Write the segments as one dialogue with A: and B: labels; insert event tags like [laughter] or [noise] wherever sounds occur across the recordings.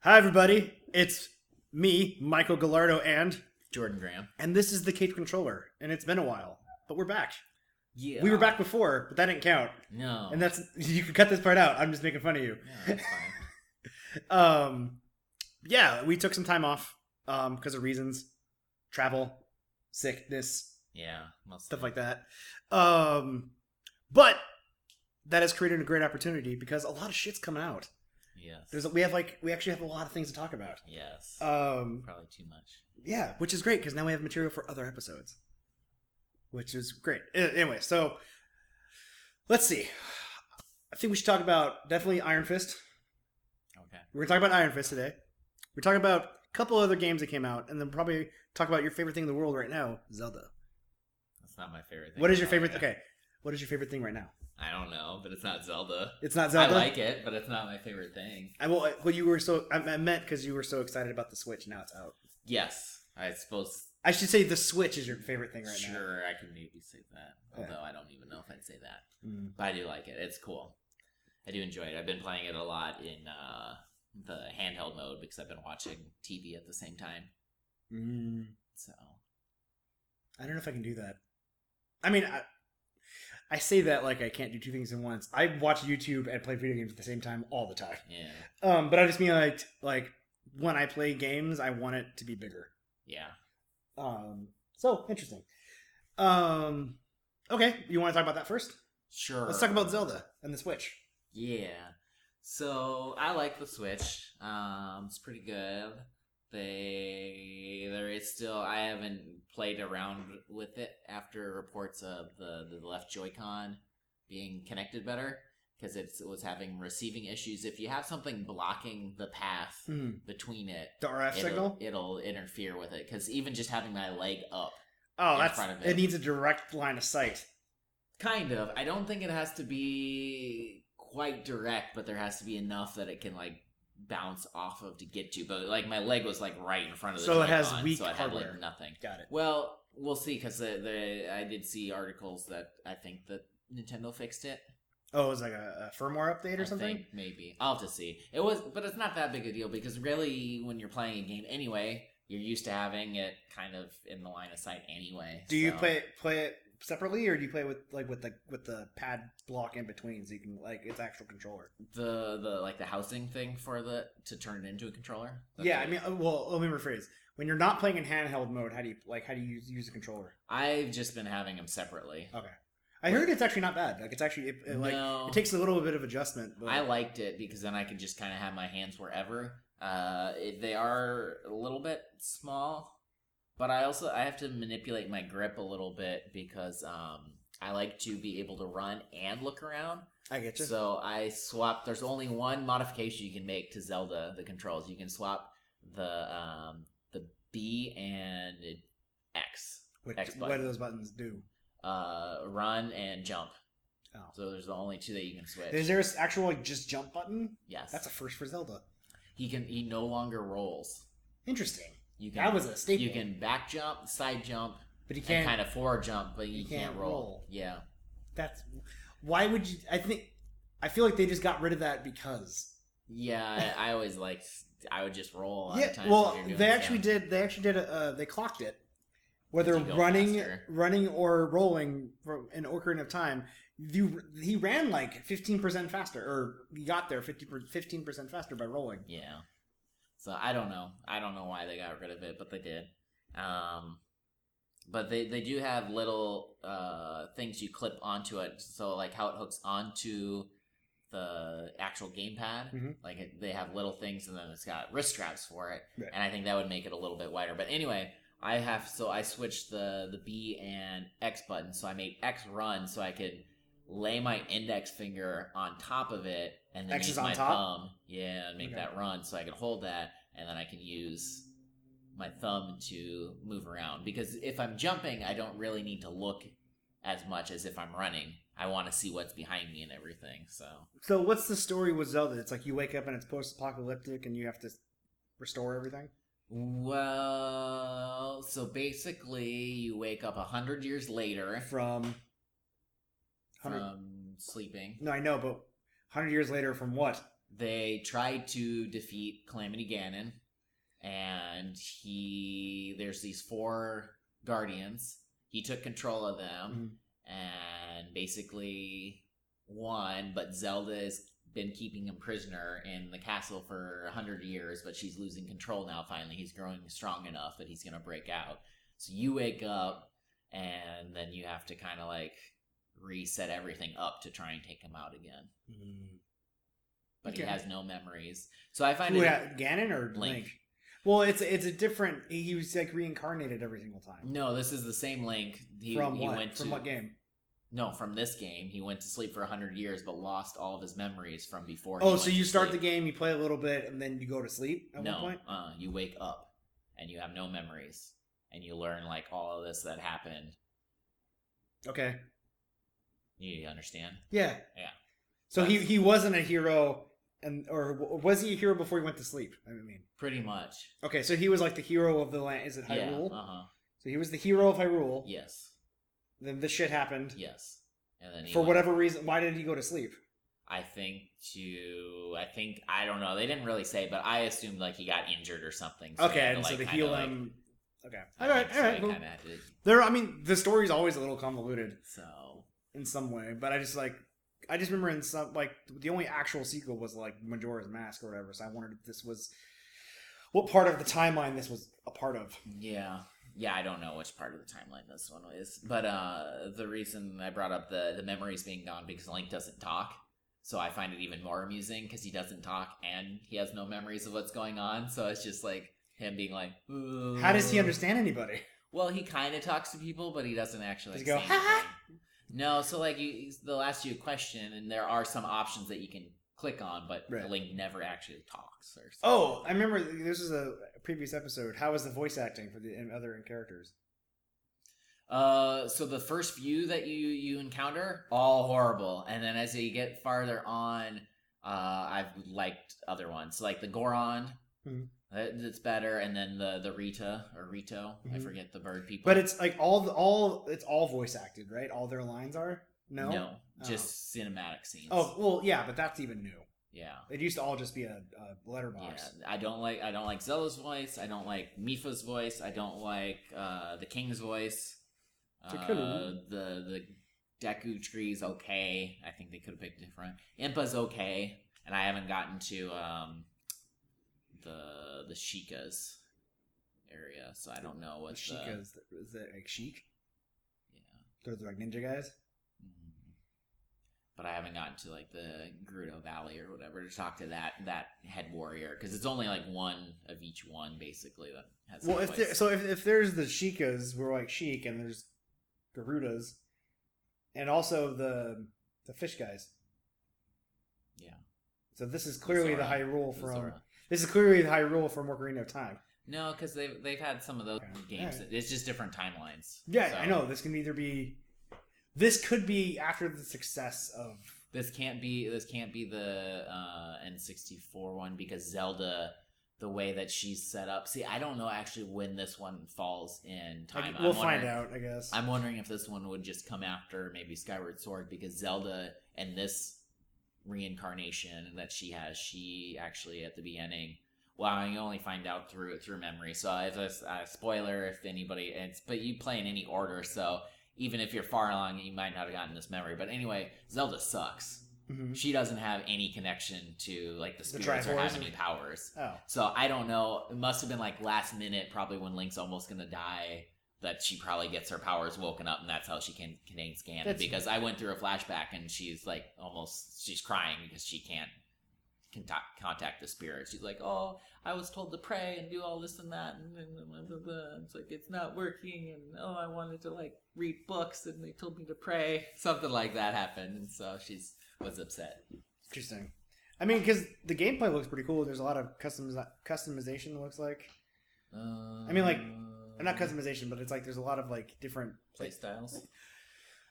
A: Hi, everybody. It's me, Michael Gallardo, and
B: Jordan Graham.
A: and this is the Cape Controller, and it's been a while, but we're back.
B: Yeah.
A: We were back before, but that didn't count,
B: No.
A: and that's you can cut this part out. I'm just making fun of you.
B: No, that's fine. [laughs]
A: Um, yeah, we took some time off um because of reasons, travel, sickness,
B: Yeah. Mostly.
A: stuff like that. Um, but that has created a great opportunity because a lot of shit's coming out.
B: Yes.
A: There's we have like we actually have a lot of things to talk about.
B: yes.
A: Um,
B: Probably too much.
A: Yeah, which is great because now we have material for other episodes, which is great. Anyway, so let's see. I think we should talk about definitely Iron Fist.
B: Okay.
A: We're gonna talk about Iron Fist today. We're talking about a couple other games that came out, and then probably talk about your favorite thing in the world right now, Zelda.
B: That's not my favorite thing.
A: What is your favorite?
B: yeah.
A: Okay, what is your favorite thing right now?
B: I don't know, but it's not Zelda.
A: It's not Zelda.
B: I like it, but it's not my favorite thing.
A: I will. Well, you were so. I I meant because you were so excited about the Switch. Now it's out.
B: Yes. I suppose.
A: I should say the Switch is your favorite thing right now.
B: sure, I can maybe say that.
A: Yeah.
B: Although I don't even know if I'd say that.
A: Mm.
B: But I do like it. It's cool. I do enjoy it. I've been playing it a lot in uh, the handheld mode because I've been watching TV at the same time.
A: Mm.
B: So
A: I don't know if I can do that. I mean, I, I say that like I can't do two things at once. I watch YouTube and play video games at the same time all the time.
B: yeah,
A: Um, but I just mean like like when I play games, I want it to be bigger.
B: yeah.
A: Um, so interesting. Um, okay, you want to talk about that first?
B: Sure.
A: Let's talk about Zelda and the Switch.
B: Yeah. So I like the Switch. Um, it's pretty good. They there is still I haven't played around with it after reports of the the left Joy-Con being connected better because it was having receiving issues. If you have something blocking the path
A: Hmm.
B: between it,
A: The RF
B: it'll,
A: signal.
B: it'll interfere with it. Because even just having my leg up,
A: Oh,
B: in
A: that's
B: front of
A: it.
B: it.
A: needs a direct line of sight.
B: Kind of. I don't think it has to be quite direct, but there has to be enough that it can like bounce off of to get to. But like my leg was like right in front of the
A: So it has
B: Joy-Con,
A: weak
B: so it had
A: hardware.
B: like nothing.
A: Got it.
B: Well, we'll see because the, the I did see articles that I think that Nintendo fixed it.
A: Oh, it was like a, a firmware update or
B: I
A: something.
B: think, maybe I'll have to see. It was, but it's not that big a deal because really, when you're playing a game anyway, you're used to having it kind of in the line of sight anyway.
A: Do you play play it separately, or do you play with like with the with the pad block in between, so you can like it's actual controller?
B: the the like the housing thing for the to turn it into a controller? That's
A: yeah, I mean, uh, well, let me rephrase. When you're not playing in handheld mode, how do you like how do you use, use a controller?
B: I've just been having them separately.
A: Okay, I heard it's actually not bad. Like it's actually it, it, like
B: no,
A: it takes a little bit of adjustment. But
B: I liked it because then I could just kind of have my hands wherever. Uh, they are a little bit small, but I also I have to manipulate my grip a little bit because um I like to be able to run and look around.
A: I get you.
B: So I swap. There's only one modification you can make to Zelda the controls. You can swap the um the B and X.
A: Which,
B: X
A: what do those buttons do?
B: uh, run and jump.
A: Oh.
B: So there's the only two that you can switch.
A: Is there an actual like just jump button?
B: yes,
A: That's a first for Zelda.
B: he can. He no longer rolls.
A: Interesting.
B: You can.
A: That was a staple.
B: You can back jump, side jump,
A: but you
B: and
A: can't.
B: kind of forward jump, but you,
A: you
B: can't,
A: can't
B: roll.
A: roll.
B: Yeah.
A: That's why would you? I think I feel like they just got rid of that because
B: Yeah, I, I always like I would just roll.
A: Yeah. Well,
B: if you're doing
A: they actually did. They actually did. A, uh, they clocked it. Whether running,
B: faster.
A: running or rolling for an Ocarina of Time, you he ran like fifteen percent faster, or he got there 15 percent faster by rolling.
B: Yeah. So I don't know. I don't know why they got rid of it, but they did. Um, but they, they do have little uh, things you clip onto it. So like how it hooks onto the actual gamepad.
A: Mhm.
B: Like it, they have little things, and then it's got wrist straps for it.
A: Right.
B: And I think that would make it a little bit wider. But anyway, I have so I switched the the B and X button. So I made X run so I could lay my index finger on top of it and then
A: X
B: use my
A: top?
B: thumb. Yeah, and make
A: Okay.
B: that run so I could hold that and then I can use my thumb to move around. Because if I'm jumping, I don't really need to look as much as if I'm running. I want to see what's behind me and everything. So
A: So what's the story with Zelda? It's like you wake up and it's post-apocalyptic, and you have to restore everything.
B: Well, so basically, you wake up a hundred years later
A: From hundred.
B: from sleeping.
A: No, I know, but hundred years later from what?
B: They tried to defeat Calamity Ganon, and he there's these four guardians. He took control of them and basically won, but Zelda has been keeping him prisoner in the castle for a hundred years, but she's losing control now. Finally, he's growing strong enough that he's gonna break out. So you wake up, and then you have to kind of like reset everything up to try and take him out again.
A: Mm.
B: But
A: Okay.
B: he has no memories, so I find
A: Who
B: it.
A: had- Ganon or
B: Link.
A: Link? Well, it's it's a different. He was like reincarnated every single time.
B: No, this is the same Link. He,
A: from
B: he
A: what?
B: went
A: from
B: to
A: what game?
B: no from this game. He went to sleep for hundred years, but lost all of his memories from before.
A: Oh, so you start
B: sleep.
A: the game, you play a little bit, and then you go to sleep at
B: no,
A: one point.
B: uh, you wake up and you have no memories, and you learn like all of this that happened.
A: Okay.
B: You understand?
A: Yeah.
B: Yeah.
A: So he he wasn't a hero, and or was he a hero before he went to sleep? I mean,
B: Pretty much.
A: okay, so he was like the hero of the land. Is it
B: Yeah.
A: Hyrule?
B: Uh huh.
A: So he was the hero of Hyrule.
B: Yes.
A: Then this shit happened.
B: Yes. And then he
A: For
B: went-
A: whatever reason, why did he go to sleep?
B: I think to I think I don't know. They didn't really say, but I assumed like he got injured or something. he
A: Okay, and so
B: like,
A: to
B: kinda,
A: heal
B: like-
A: him. Okay. All right. All
B: so
A: right.
B: he
A: Cool.
B: kinda had to-
A: There. I mean, the story's always a little convoluted
B: so
A: in some way, but I just like. I just remember in some like the only actual sequel was like Majora's Mask or whatever. So I wondered if this was what part of the timeline this was a part of.
B: Yeah. Yeah, I don't know which part of the timeline this one is. But uh the reason I brought up the the memories being gone because Link doesn't talk. So I find it even more amusing because he doesn't talk and he has no memories of what's going on. So it's just like him being like,
A: How does he understand anybody?
B: Well, he kind of talks to people, but he doesn't actually
A: Does he go,
B: No, so like you, they'll ask you a question, and there are some options that you can click on, but
A: Right.
B: Link never actually talks. Or something.
A: Oh, I remember this was a previous episode. How was the voice acting for the other characters?
B: Uh, so the first few that you you encounter, all horrible, and then as you get farther on, uh, I've liked other ones like the Goron.
A: Mhm.
B: That's better, and then the the Rita or Rito. I
A: Mhm.
B: forget the bird people.
A: But it's like all the, all it's all voice acted, right? All their lines are no.
B: no,
A: Oh.
B: just cinematic scenes.
A: Oh well, yeah, but that's even new.
B: yeah.
A: It used to all just be a, a letterbox.
B: Yeah, I don't like I don't like Zelda's voice. I don't like Mipha's voice. I don't like uh, the King's voice. Uh, the the Deku tree's okay. I think they could have picked different. Impa's okay, and I haven't gotten to um, the the Sheikah's area, so I don't know
A: The
B: what the,
A: Sheikah is, is it like chic?
B: yeah.
A: Those are like ninja guys.
B: Mhm. But I haven't gotten to like the Gerudo Valley or whatever to talk to that that head warrior because it's only like one of each one basically that has.
A: Well, if there, so, if, if there's the Sheikahs, we're like chic, and there's Gerudos, and also the the fish guys.
B: yeah,
A: So this is clearly the
B: Zora.
A: Hyrule from.
B: Zora.
A: This is clearly the Hyrule from Ocarina of Time.
B: No, because they've they've had some of those
A: Okay.
B: games. It's just different timelines.
A: Yeah,
B: So,
A: I know. This can either be. This could be after the success of.
B: This can't be this can't be the uh, N64 one because Zelda, the way that she's set up. See, I don't know actually when this one falls in time.
A: we'll find out, I guess.
B: I'm wondering if this one would just come after maybe Skyward Sword because Zelda and this reincarnation that she has, she actually at the beginning. Well, you only find out through through memory. So it's a, a spoiler if anybody. It's but you play in any order, so even if you're far along, you might not have gotten this memory. But anyway, Zelda sucks.
A: Mhm.
B: She doesn't have any connection to like the
A: The
B: spirits or have any powers.
A: Oh,
B: So I don't know. It must have been like last minute, probably when Link's almost gonna die, that she probably gets her powers woken up, and that's how she can contains Ganon.
A: That's-
B: Because I went through a flashback, and she's like almost she's crying because she can't contact contact the spirit. She's like, "Oh, I was told to pray and do all this and that, and, and blah, blah, blah. it's like it's not working, and oh, I wanted to like read books, and they told me to pray. [laughs] Something like that happened, and so she's was upset.
A: interesting. I mean, because the gameplay looks pretty cool. There's a lot of customiz- customization. It looks like uh,
B: I
A: mean, like, not customization, but it's like there's a lot of like different.
B: play styles.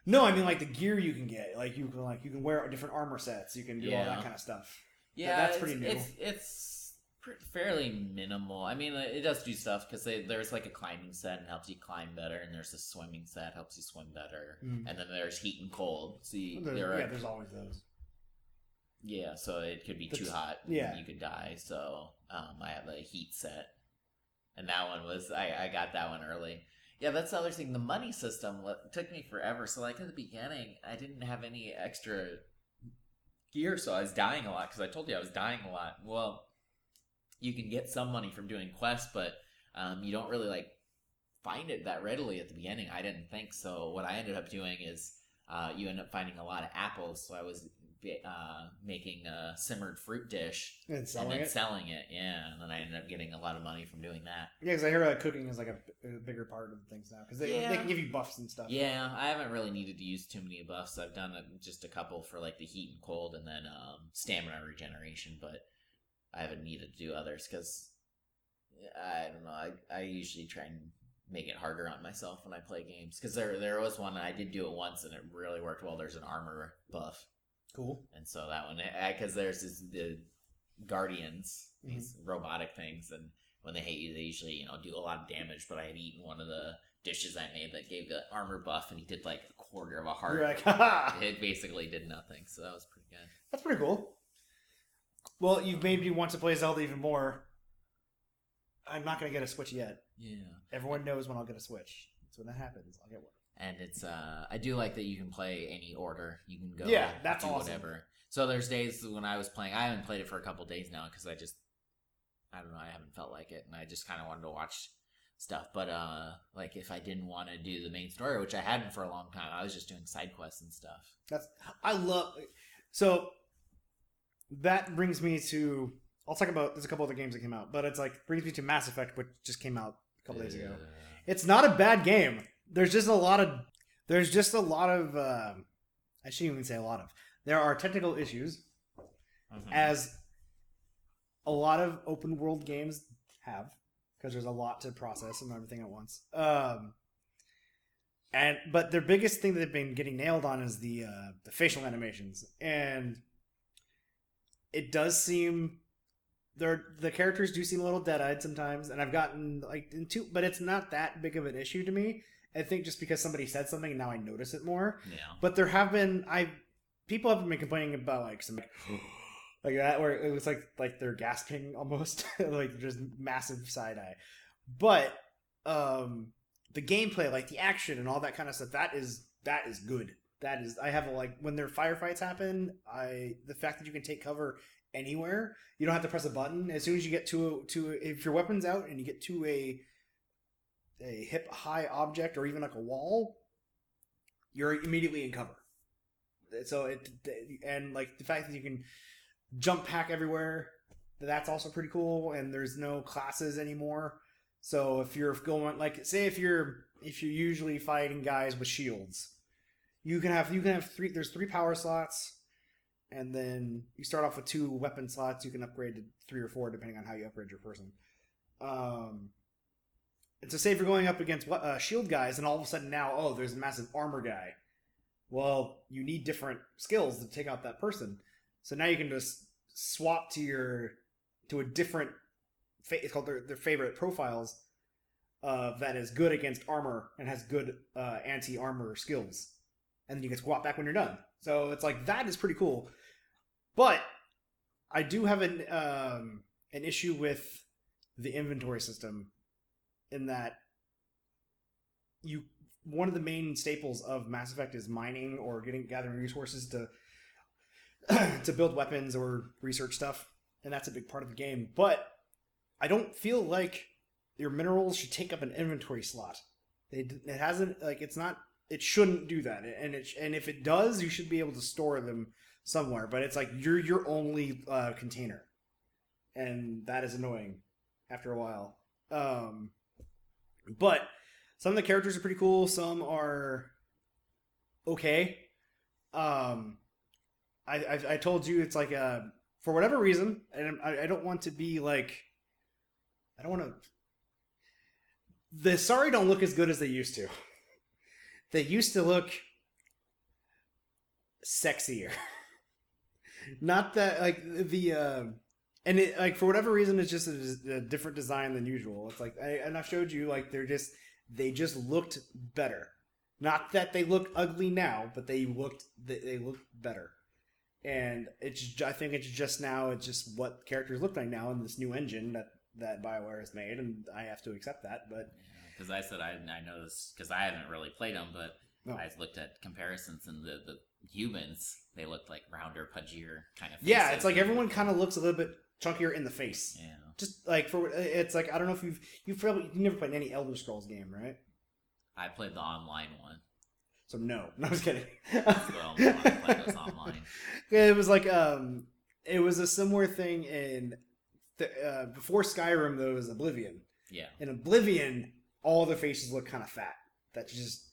A: No, I mean like the gear you can get. Like you can like you can wear different armor sets. You can do all that kind of stuff.
B: Yeah,
A: that's pretty new.
B: It's it's pr- fairly minimal. I mean, it does do stuff because there's like a climbing set and helps you climb better, and there's a swimming set helps you swim better,
A: Mm.
B: and then there's heat and cold. So you,
A: There-
B: are
A: yeah, there's always those.
B: Yeah, so it could be too hot.
A: yeah.
B: you could die. So um, I have a heat set, and that one was I, I got that one early. Yeah, that's the other thing. The money system took me forever. So like at the beginning, I didn't have any extra gear, so I was dying a lot because I told you I was dying a lot. Well, you can get some money from doing quests, but um, you don't really like find it that readily at the beginning. I didn't think so. What I ended up doing is uh, you end up finding a lot of apples. So I was uh, making a simmered fruit dish
A: And
B: and
A: selling
B: then
A: it.
B: selling it. Yeah, and then I ended up getting a lot of money from doing that.
A: Yeah, because I hear like cooking is like a, a bigger part of things now because they,
B: Yeah.
A: they can give you buffs and stuff.
B: Yeah, I haven't really needed to use too many buffs. I've done uh, just a couple for like the heat and cold, and then um, stamina regeneration. But I haven't needed to do others because I don't know. I, I usually try and make it harder on myself when I play games because there there was one I did do it once and it really worked well. There's an armor buff,
A: Cool.
B: and so that one eh, eh, because there's this, the guardians mm-hmm. these robotic things and when they hit you they usually you know do a lot of damage but i had eaten one of the dishes i made that gave the armor buff and he did like a quarter of a heart
A: You're like, haha. [laughs]
B: it basically did nothing so that was pretty good
A: That's pretty cool. Well, you've made me want to play Zelda even more. I'm not going to get a Switch yet.
B: yeah
A: Everyone knows when I'll get a Switch. So when that happens, I'll get one.
B: And it's uh i do like that you can play any order you can go
A: Yeah, that's
B: do
A: awesome.
B: whatever so there's days when i was playing i haven't played it for a couple days now because i just i don't know i haven't felt like it and i just kind of wanted to watch stuff but uh like if i didn't want to do the main story which i hadn't for a long time i was just doing side quests and stuff
A: That's I love. So that brings me to. I'll talk about. There's a couple other games that came out, but it's like brings me to Mass Effect, which just came out a couple days ago. It's not a bad game. There's just a lot of. There's just a lot of. Uh, I shouldn't even say a lot of. There are technical issues,
B: mhm.
A: as a lot of open world games have, because there's a lot to process and everything at once. Um, and but their biggest thing that they've been getting nailed on is the uh, the facial animations, and it does seem there the characters do seem a little dead eyed sometimes, and I've gotten like into, but it's not that big of an issue to me. I think just because somebody said something, now I notice it more.
B: yeah
A: But there have been I people have been complaining about like some like [gasps] that where it was like like they're gasping almost [laughs] like just massive side eye. But um the gameplay, like the action and all that kind of stuff, that is that is good. That is I have a like when their firefights happen, I the fact that you can take cover anywhere, you don't have to press a button. As soon as you get to a, to a, if your weapon's out and you get to a a hip high object or even like a wall, you're immediately in cover. So it and like the fact that you can jump pack everywhere, that's also pretty cool. And there's no classes anymore. So if you're going like say if you're if you're usually fighting guys with shields, you can have you can have three. There's three power slots, and then you start off with two weapon slots. You can upgrade to three or four depending on how you upgrade your person. Um, and so say if you're going up against uh, shield guys, and all of a sudden now, oh, there's a massive armor guy. Well, you need different skills to take out that person. So now you can just swap to your to a different. fa- It's called their, their favorite profiles. Uh, that is good against armor and has good uh, anti armor skills, and then you can swap back when you're done. So it's like that is pretty cool. But I do have an um, an issue with the inventory system in that you one of the main staples of Mass Effect is mining or getting gathering resources to [clears throat] to build weapons or research stuff, and that's a big part of the game. But I don't feel like your minerals should take up an inventory slot. It, it hasn't like it's not it shouldn't do that, and it and if it does, you should be able to store them somewhere. But it's like you're your only uh, container, and that is annoying after a while. Um, but some of the characters are pretty cool. Some are okay. Um, I I, I told you it's like uh for whatever reason, and I, I don't want to be like I don't want to. The Asari don't look as good as they used to. They used to look sexier. [laughs] Not that like the uh and it like for whatever reason it's just a, a different design than usual. It's like I and I showed you like they're just they just looked better. Not that they look ugly now, but they looked they, they looked better. and it's I think it's just now it's just what characters look like now in this new engine that that Bioware has made, and I have to accept that. But
B: Because I said I, I know this because I haven't really played them, but
A: No.
B: I looked at comparisons and the, the humans they looked like rounder, pudgier kind of.
A: yeah, it's like everyone kind of looks a little bit chunkier in the face.
B: Yeah,
A: Just like for it's like I don't know if you've you've probably you've never played any Elder Scrolls game, right?
B: I played the online one.
A: So no, [laughs] no, I was kidding.
B: That's the only one I played was online. [laughs]
A: it was like um, it was a similar thing in the, uh, before Skyrim. Though was Oblivion.
B: Yeah,
A: In Oblivion, all the faces look kind of fat. That just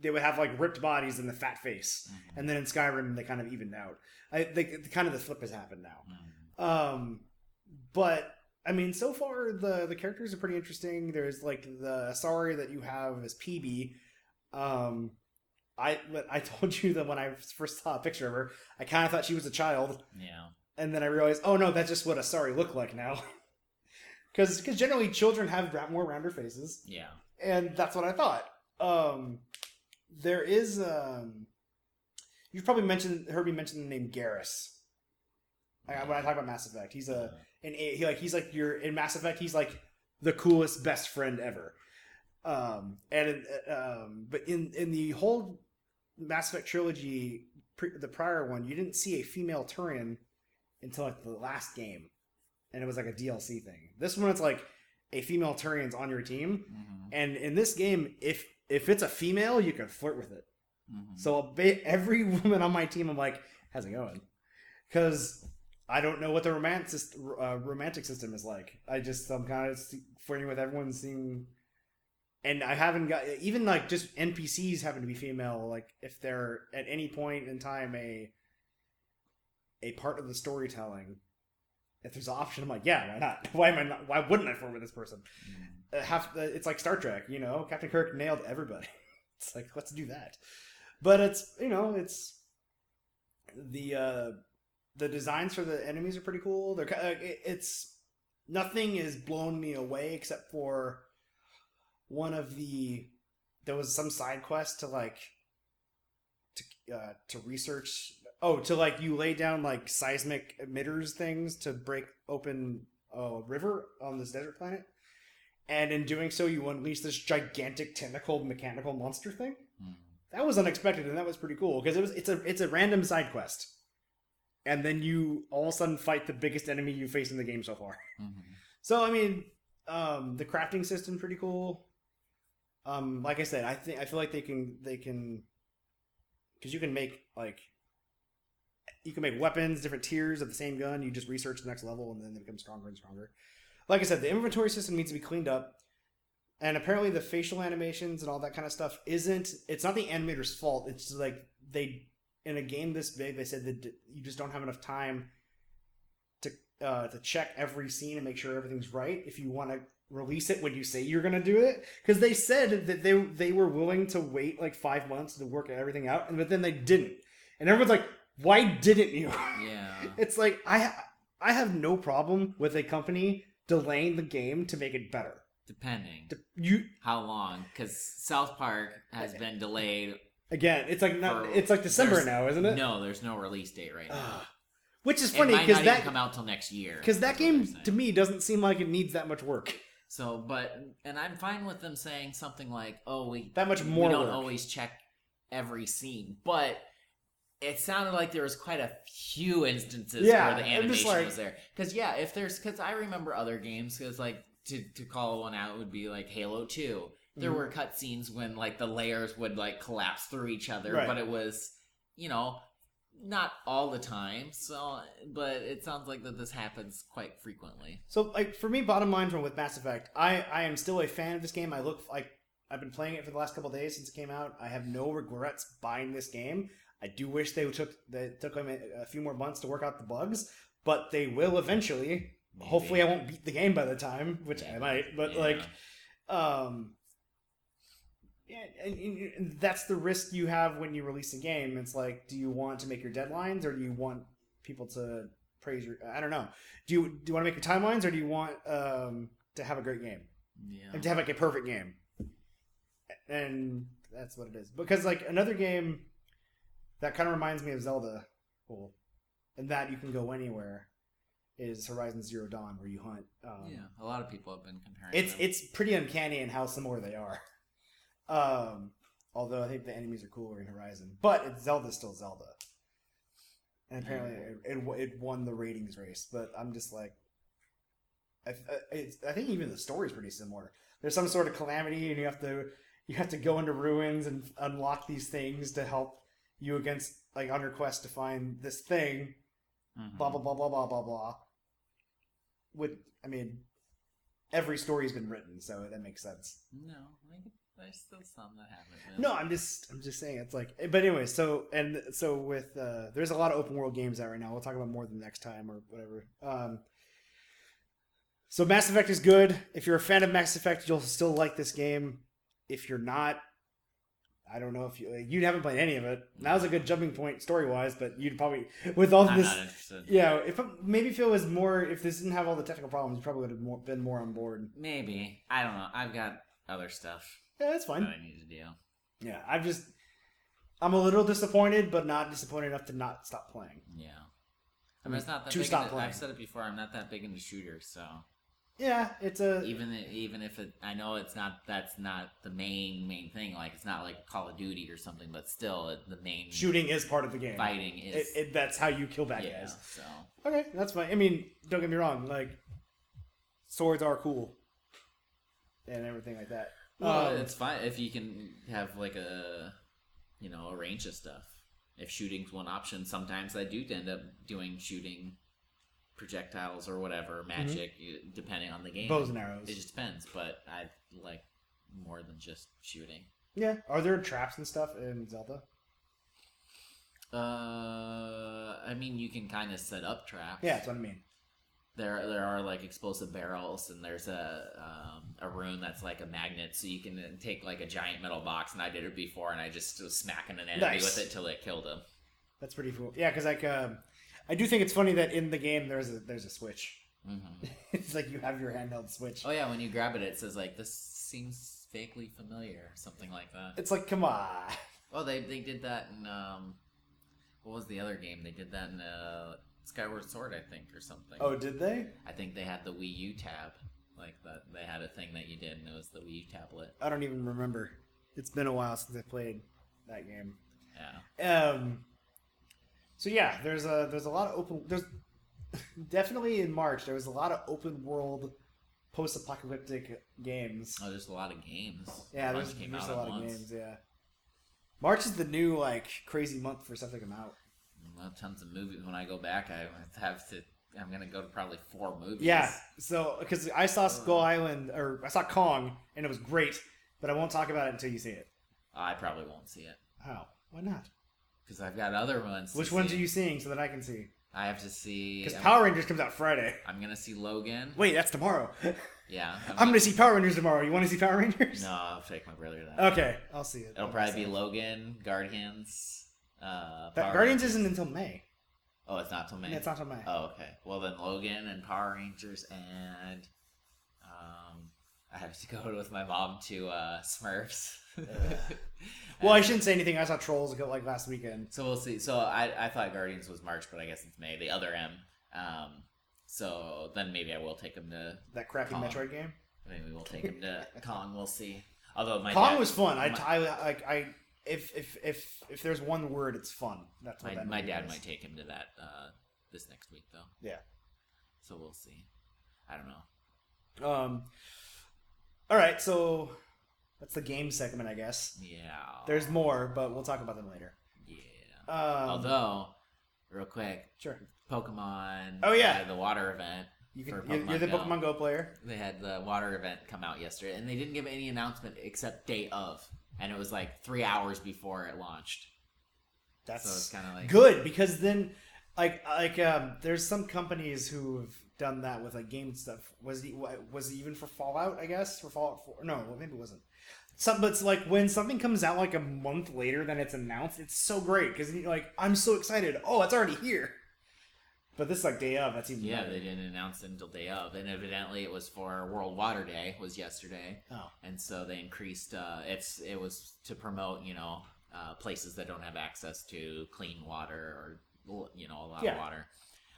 A: they would have like ripped bodies and the fat face,
B: Mhm.
A: and then in Skyrim they kind of evened out. I think kind of the flip has happened now.
B: Mhm.
A: Um, but I mean, so far the the characters are pretty interesting. There's like the Asari that you have as Peebee. Um, I but I [laughs] told you that when I first saw a picture of her, I kind of thought she was a child,
B: yeah.
A: and then I realized, oh no, that's just what Asari look like now. [laughs] Because because generally children have more rounder faces,
B: Yeah.
A: and that's what I thought. Um, there is um, you've probably mentioned heard me mention the name Garrus. I, when I talk about Mass Effect, he's a and he like he's like your in Mass Effect he's like the coolest best friend ever. Um and um but in in the whole Mass Effect trilogy, pre, the prior one, you didn't see a female Turian until like the last game, and it was like a DLC thing. This one, it's like a female Turian's on your team,
B: Mhm.
A: and in this game, if if it's a female, you can flirt with it.
B: Mhm.
A: So every [laughs] woman on my team, I'm like, how's it going? Because I don't know what the romantic uh, romantic system is like. I just I'm kind of flirting with everyone, seeing, and I haven't got even like just NPCs happen to be female. Like if they're at any point in time a a part of the storytelling, if there's an option, I'm like, yeah, why not? [laughs] Why am I not? Why wouldn't I flirt with this person?
B: Mhm.
A: uh, half it's like Star Trek, you know, Captain Kirk nailed everybody. [laughs] It's like let's do that. But it's you know it's the uh the designs for the enemies are pretty cool. They're it's nothing is blown me away except for one of the there was some side quest to like to uh to research oh to like you lay down like seismic emitters things to break open a river on this desert planet and in doing so you unleash this gigantic tentacle mechanical monster thing
B: Mhm.
A: that was unexpected and that was pretty cool because it was it's a it's a random side quest and then you all of a sudden fight the biggest enemy you face in the game so far. [laughs]
B: Mhm.
A: so i mean um the crafting system pretty cool. Um like i said i think i feel like they can they can because you can make like you can make weapons different tiers of the same gun you just research the next level and then they become stronger and stronger. Like i said the inventory system needs to be cleaned up and apparently the facial animations and all that kind of stuff isn't it's not the animator's fault it's like they in a game this big they said that you just don't have enough time to uh, to check every scene and make sure everything's right. If you want to release it when you say you're going to do it. Because they said that they they were willing to wait like five months to work everything out and but then they didn't. And everyone's like why didn't you? [laughs]
B: Yeah.
A: it's like i i have no problem with a company delaying the game to make it better.
B: Depending.
A: You
B: how long, because South Park has been delayed.
A: Again it's like not it's like december now isn't it
B: No, there's no release date right now.
A: Ah, which is funny because that
B: come out till next year.
A: because that game to me doesn't seem like it needs that much work
B: So, but and I'm fine with them saying something like, "Oh, we
A: That much more
B: We don't
A: work.
B: always check every scene, but it sounded like there was quite a few instances
A: Yeah,
B: where the animation
A: like-
B: was there. Because yeah, if there's because I remember other games because like to to call one out would be like Halo Two. There
A: Mhm.
B: were cutscenes when like the layers would like collapse through each other,
A: Right.
B: but it was you know not all the time. So, but it sounds like that this happens quite frequently.
A: So, like for me, bottom line from with Mass Effect, I I am still a fan of this game. I look like I've been playing it for the last couple days since it came out. I have no regrets buying this game. I do wish they took they took them a, few more months to work out the bugs, but they will eventually.
B: Maybe.
A: Hopefully, I won't beat the game by the time, which I might. But
B: Yeah.
A: like, um, yeah, and, and- that's the risk you have when you release a game. It's like, do you want to make your deadlines, or do you want people to praise your? I don't know. Do you do you want to make your timelines, or do you want um, to have a great game
B: yeah.
A: and to have like a perfect game? And that's what it is. Because like another game that kind of reminds me of Zelda. Well, and that you can go anywhere, is Horizon Zero Dawn, where you hunt. Um,
B: yeah, a lot of people have been comparing.
A: it's
B: them.
A: it's pretty uncanny in how similar they are. Um, although I think the enemies are cooler in Horizon, but it's Zelda's still Zelda, and apparently it, it, it won the ratings race. But I'm just like, I, I- it's, I think even the story's pretty similar. There's some sort of calamity, and you have to you have to go into ruins and unlock these things to help you against like on your quest to find this thing.
B: Mhm.
A: Blah blah blah blah blah blah blah. With I mean, every story's been written, so that makes sense.
B: No, there's still some that haven't.
A: No, I'm just I'm just saying it's like but anyway, so and so with uh there's a lot of open world games out right now. We'll talk about more the next time or whatever. Um so Mass Effect is good. If you're a fan of Mass Effect, you'll still like this game. If you're not, I don't know if you you haven't played any of it. Now's a good jumping point story wise, but you'd probably with all
B: I'm
A: this
B: not interested.
A: yeah, if maybe if it was more if this didn't have all the technical problems, you probably would have more, been more on board.
B: Maybe I don't know. I've got other stuff
A: Yeah, that's fine.
B: that I need to do.
A: Yeah, I'm just I'm a little disappointed, but not disappointed enough to not stop playing.
B: Yeah. I mean, it's not that
A: To
B: big.
A: stop
B: into,
A: playing.
B: I've said it before. I'm not that big into shooters, so
A: Yeah, it's a
B: even even if it, I know it's not. That's not the main main thing. Like it's not like Call of Duty or something, but still, it, the main
A: shooting is part of the game.
B: fighting is.
A: it, that's how you kill bad
B: yeah.
A: guys.
B: So
A: Okay, that's fine. I mean, don't get me wrong. Like swords are cool and everything like that.
B: well,
A: Um,
B: it's fine if you can have like a you know a range of stuff. If shooting's one option, sometimes I do end up doing shooting projectiles or whatever magic, you- depending on the game.
A: bows and arrows.
B: It just depends, but I like more than just shooting.
A: Yeah. Are there traps and stuff in Zelda?
B: Uh, I mean, you can kind of set up traps.
A: Yeah, that's what I mean.
B: There, there are like explosive barrels, and there's a um, a rune that's like a magnet, so you can uh, take like a giant metal box. And I did it before, and I just was smacking an enemy
A: Nice.
B: with it till it killed him.
A: That's pretty cool. Yeah, because like um, I do think it's funny that in the game there's a there's a switch.
B: hmm [laughs]
A: it's like you have your handheld switch.
B: Oh yeah, when you grab it, it says like this seems vaguely familiar, or something like that.
A: It's like come on.
B: Oh, they they did that in um, what was the other game? They did that in uh, Skyward Sword, I think, or something.
A: Oh, did they?
B: I think they had the Wii U tab, like that. They had a thing that you did, and it was the Wii U tablet.
A: I don't even remember. It's been a while since I played that game.
B: Yeah.
A: Um. So yeah, there's a there's a lot of open. There's [laughs] definitely in March there was a lot of open world, post-apocalyptic games.
B: Oh, there's a lot of games.
A: Yeah, there's, there's a lot of games. Yeah. March is the new like crazy month for stuff to come out.
B: Well, tons of movies. When I go back, I have to. I'm gonna go to probably four movies.
A: Yeah. So because I saw Skull Island or I saw Kong and it was great, but I won't talk about it until you see it.
B: I probably won't see it
A: How? Why not?
B: Because I've got other ones.
A: Which ones
B: see.
A: are you seeing so that I can see?
B: I have to see.
A: Because Power Rangers comes out Friday.
B: I'm gonna see Logan.
A: Wait, that's tomorrow. [laughs]
B: Yeah.
A: I'm gonna see Power Rangers tomorrow. You want to see Power Rangers?
B: No, I'll take my brother to that.
A: Okay, I'll see it.
B: It'll probably be Logan, Guardians. Uh,
A: That Guardians
B: Rangers.
A: isn't until May.
B: Oh, it's not till May.
A: Yeah, it's not till May.
B: Oh, okay. Well, then Logan and Power Rangers and I have to go [laughs] with my mom to uh, Smurfs. [laughs]
A: Well, I shouldn't say anything. I saw Trolls go like last weekend.
B: So we'll see. So I I thought Guardians was March, but I guess it's May. The other M. Um, so then maybe I will take him to.
A: That crappy
B: Kong.
A: Metroid game.
B: Maybe we'll take him to [laughs] Kong. We'll see. Although my
A: Kong
B: dad,
A: was fun. I,
B: my-
A: I like I if if if if there's one word, it's fun. That's what
B: my,
A: that
B: my dad
A: is.
B: might take him to that uh, this next week though.
A: Yeah.
B: So we'll see. I don't know.
A: Um. All right, so that's the game segment, I guess.
B: Yeah.
A: There's more, but we'll talk about them later.
B: Yeah.
A: Um,
B: Although, real quick,
A: sure,
B: Pokemon.
A: Oh, yeah.
B: uh, the water event.
A: you
B: For
A: can. You're,
B: Pokemon
A: you're the
B: Go.
A: Pokemon Go player.
B: They had the water event come out yesterday, and they didn't give any announcement except day of, and it was like three hours before it launched.
A: That's
B: so kind of like
A: good because then, like, like um, there's some companies who have done that with like game stuff. Was it was it even for Fallout? I guess for Fallout 4. No, well, maybe it wasn't. Some, but it's like when something comes out like a month later than it's announced, it's so great because you're like, I'm so excited. Oh, it's already here. But this like day of. That's even
B: Yeah,
A: better.
B: they didn't announce it until day of, and evidently it was for World Water Day was yesterday,
A: Oh,
B: and so they increased. Uh, it's it was to promote you know uh, places that don't have access to clean water or you know a lot
A: Yeah.
B: of water.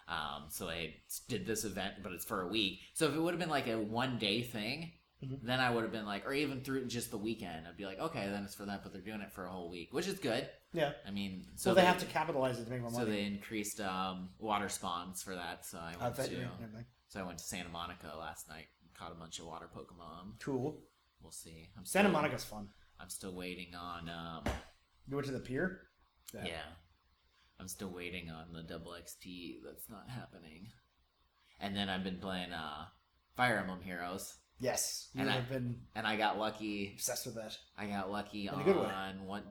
B: Um, so they did this event, but it's for a week. So if it would have been like a one day thing,
A: Mhm.
B: then I would have been like, or even through just the weekend, I'd be like, okay, then it's for that. But they're doing it for a whole week, which is good.
A: Yeah.
B: I mean,
A: So
B: so
A: they, have to capitalize it to make more money.
B: so they increased um, water spawns for that. So I went to so I went to Santa Monica last night, caught a bunch of water Pokemon.
A: Cool.
B: We'll see. I'm
A: Santa
B: still-
A: Monica's fun.
B: I'm still waiting on. Um,
A: You went to the pier.
B: yeah. I'm still waiting on the double XP. That's not happening. And then I've been playing uh, Fire Emblem Heroes,
A: Yes. You
B: And I-
A: have been
B: and I got lucky.
A: obsessed with that.
B: I got lucky on what?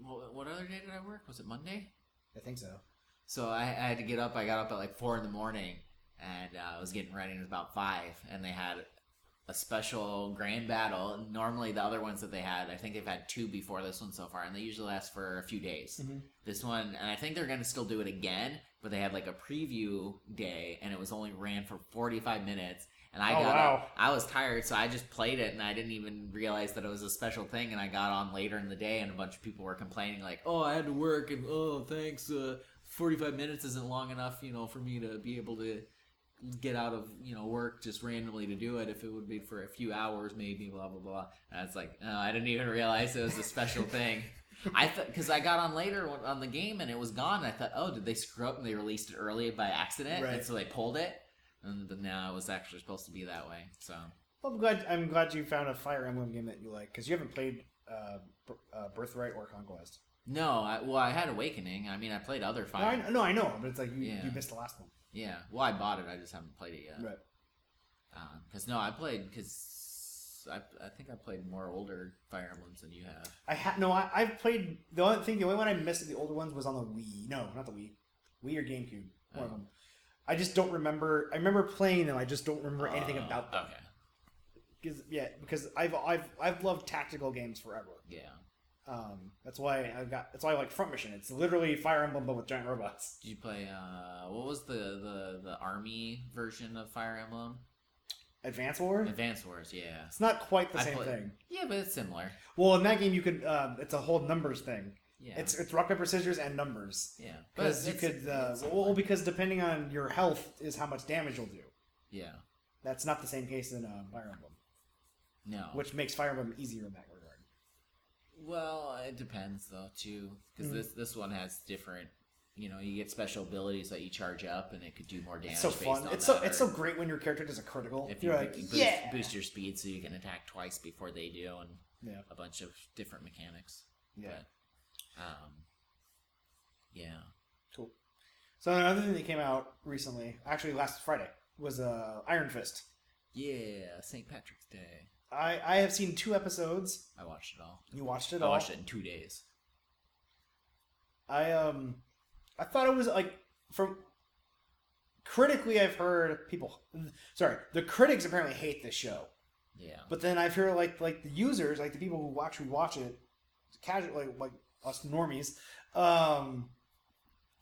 B: What what other day did I work? Was it Monday?
A: I think so.
B: So I, I had to get up. I got up at like four in the morning, and uh, I was getting ready. It was about five, and they had a special grand battle. Normally, the other ones that they had, I think they've had two before this one so far, and they usually last for a few days.
A: Mhm.
B: This one, and I think they're going to still do it again, but they had like a preview day, and it was only ran for forty five minutes. And I
A: Oh,
B: got
A: wow.
B: up, I was tired, so I just played it, and I didn't even realize that it was a special thing. And I got on later in the day, and a bunch of people were complaining, like, "Oh, I had to work, and oh, thanks, uh, forty five minutes isn't long enough, you know, for me to be able to get out of you know work just randomly to do it. If it would be for a few hours, maybe, blah blah blah." And it's like, oh, I didn't even realize it was a special thing. [laughs] I thought because I got on later on- the game and it was gone. I thought, oh, did they screw up and they released it early by accident,
A: Right.
B: and so they pulled it. And but now it was actually supposed to be that way. So
A: Well, I'm glad. I'm glad you found a Fire Emblem game that you like because you haven't played uh, uh, Birthright or Conquest.
B: no, I, well, I had Awakening. I mean, I played other
A: No,
B: Fire.
A: I, no, I know, but it's like you,
B: Yeah.
A: you missed the last one.
B: Yeah, well, I bought it. I just haven't played it yet.
A: Right.
B: Because no, I played because I, I think I played more older Fire Emblems than you have.
A: I had no. I, I've played the only thing. The only one I missed of the older ones was on the Wii. No, not the Wii. Wii or GameCube. One of
B: Oh.
A: them. I just don't remember. I remember playing them. I just don't remember anything
B: Uh,
A: about them.
B: Okay.
A: Because yeah, because I've I've I've loved tactical games forever.
B: Yeah.
A: Um, that's why I got. That's why I like Front Mission. It's literally Fire Emblem but with giant robots.
B: Did you play? Uh, what was the the the army version of Fire Emblem?
A: Advance War.
B: Advance Wars. Yeah.
A: It's not quite the
B: I
A: same
B: played-
A: thing.
B: Yeah, but it's similar.
A: Well, in that game, you could. Um, it's a whole numbers thing.
B: Yeah.
A: It's it's rock paper scissors and numbers.
B: yeah.
A: Because you could. Uh, well, because depending on your health is how much damage you'll do.
B: yeah.
A: That's not the same case in uh, Fire Emblem,
B: No.
A: which makes Fire Emblem easier in that regard.
B: Well, it depends though too, because
A: Mhm.
B: this this one has different. You know, you get special abilities that you charge up, and it could do more damage.
A: It's so fun. It's so it's so great when your character does a critical.
B: If you,
A: like,
B: boost,
A: yeah,
B: boost your speed, so you can attack twice before they do, and
A: Yeah.
B: a bunch of different mechanics.
A: yeah.
B: But, um, yeah.
A: Cool. So another thing that came out recently, actually last Friday, was uh, Iron Fist.
B: Yeah, St. Patrick's Day.
A: I I have seen two episodes.
B: I watched it all.
A: You watched it all?
B: I
A: all.
B: watched it in two days.
A: I um, I thought it was like from critically, I've heard people. Sorry, the critics apparently hate this show,
B: Yeah.
A: but then I've heard like like the users, like the people who actually watch it, casual like like us normies, um,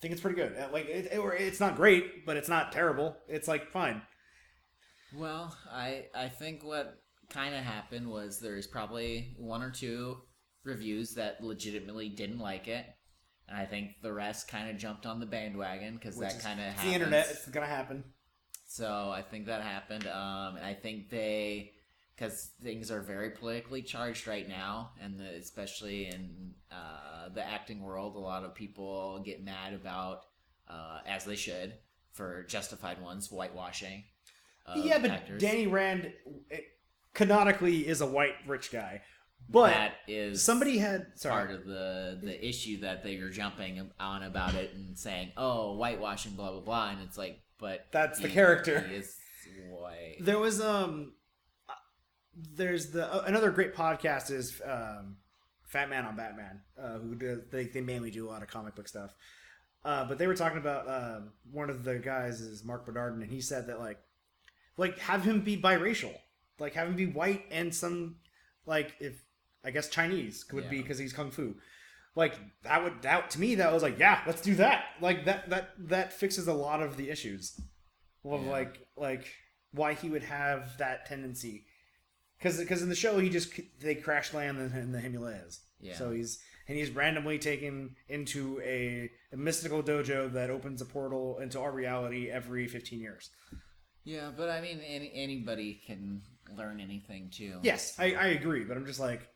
A: think it's pretty good. Uh, Like it, it, or it's not great, but it's not terrible. It's like fine.
B: Well, I I think what kind of happened was there's probably one or two reviews that legitimately didn't like it, and I think the rest kind of jumped on the bandwagon because that kind of
A: It's
B: happens.
A: the internet. It's gonna happen.
B: So I think that happened. Um, and I think they, because things are very politically charged right now, and the, especially in uh, the acting world, a lot of people get mad about, uh, as they should, for justified ones, whitewashing. of
A: yeah, but
B: actors.
A: Danny Rand it, canonically is a white rich guy, but
B: that is
A: somebody had sorry.
B: part of the the issue that they were jumping on about it and saying, "Oh, whitewashing, blah blah blah," and it's like, but
A: That's the
B: he-
A: character.
B: He is white.
A: There was um, uh, there's the uh, another great podcast is um, Fat Man on Batman, uh, who do they they mainly do a lot of comic book stuff. Uh, but they were talking about uh, one of the guys is Marc Bernardin, and he said that like, like have him be biracial, like have him be white and some like if I guess Chinese would be because he's kung fu. Like that would that to me that was like yeah let's do that like that that that fixes a lot of the issues of
B: Yeah.
A: like like why he would have that tendency because because in the show he just they crash land in, in the Himalayas
B: Yeah.
A: so he's and he's randomly taken into a, a mystical dojo that opens a portal into our reality every 15 years.
B: Yeah, but I mean, any, anybody can learn anything too.
A: Yes, I, I agree, but I'm just like,